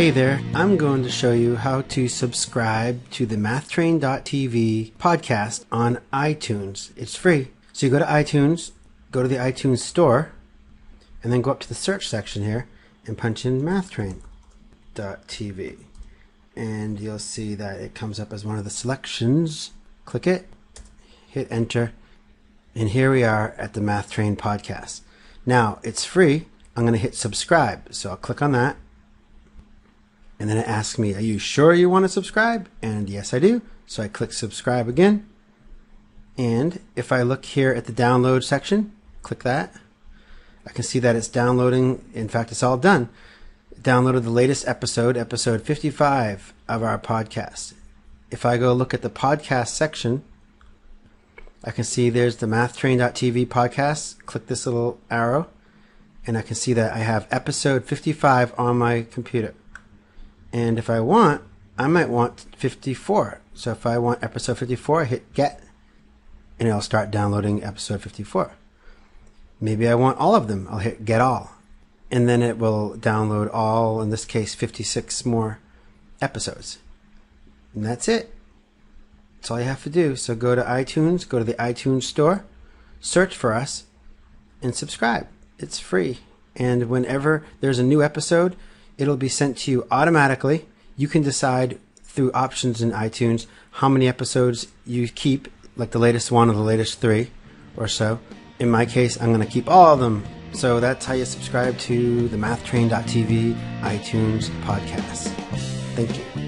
Hey there, I'm going to show you how to subscribe to the MathTrain.tv podcast on iTunes. It's free. So you go to iTunes, go to the iTunes store, and then go up to the search section here and punch in MathTrain.tv. And you'll see that it comes up as one of the selections. Click it, hit enter, and here we are at the Math Train podcast. Now, it's free. I'm going to hit subscribe. So I'll click on that. And then it asks me, Are you sure you want to subscribe? And yes, I do. So I click subscribe again. And if I look here at the download section, click that, I can see that it's downloading. In fact, it's all done. Downloaded the latest episode, episode 55 of our podcast. If I go look at the podcast section, I can see there's the mathtrain.tv podcast. Click this little arrow, and I can see that I have episode 55 on my computer. And if I want, I might want 54. So if I want episode 54, I hit get, and it'll start downloading episode 54. Maybe I want all of them. I'll hit get all. And then it will download all, in this case, 56 more episodes. And that's it. That's all you have to do. So go to iTunes, go to the iTunes store, search for us, and subscribe. It's free. And whenever there's a new episode, it'll be sent to you automatically. You can decide through options in iTunes how many episodes you keep, like the latest one or the latest three or so. In my case, I'm going to keep all of them. So that's how you subscribe to the mathtrain.tv iTunes podcast. Thank you.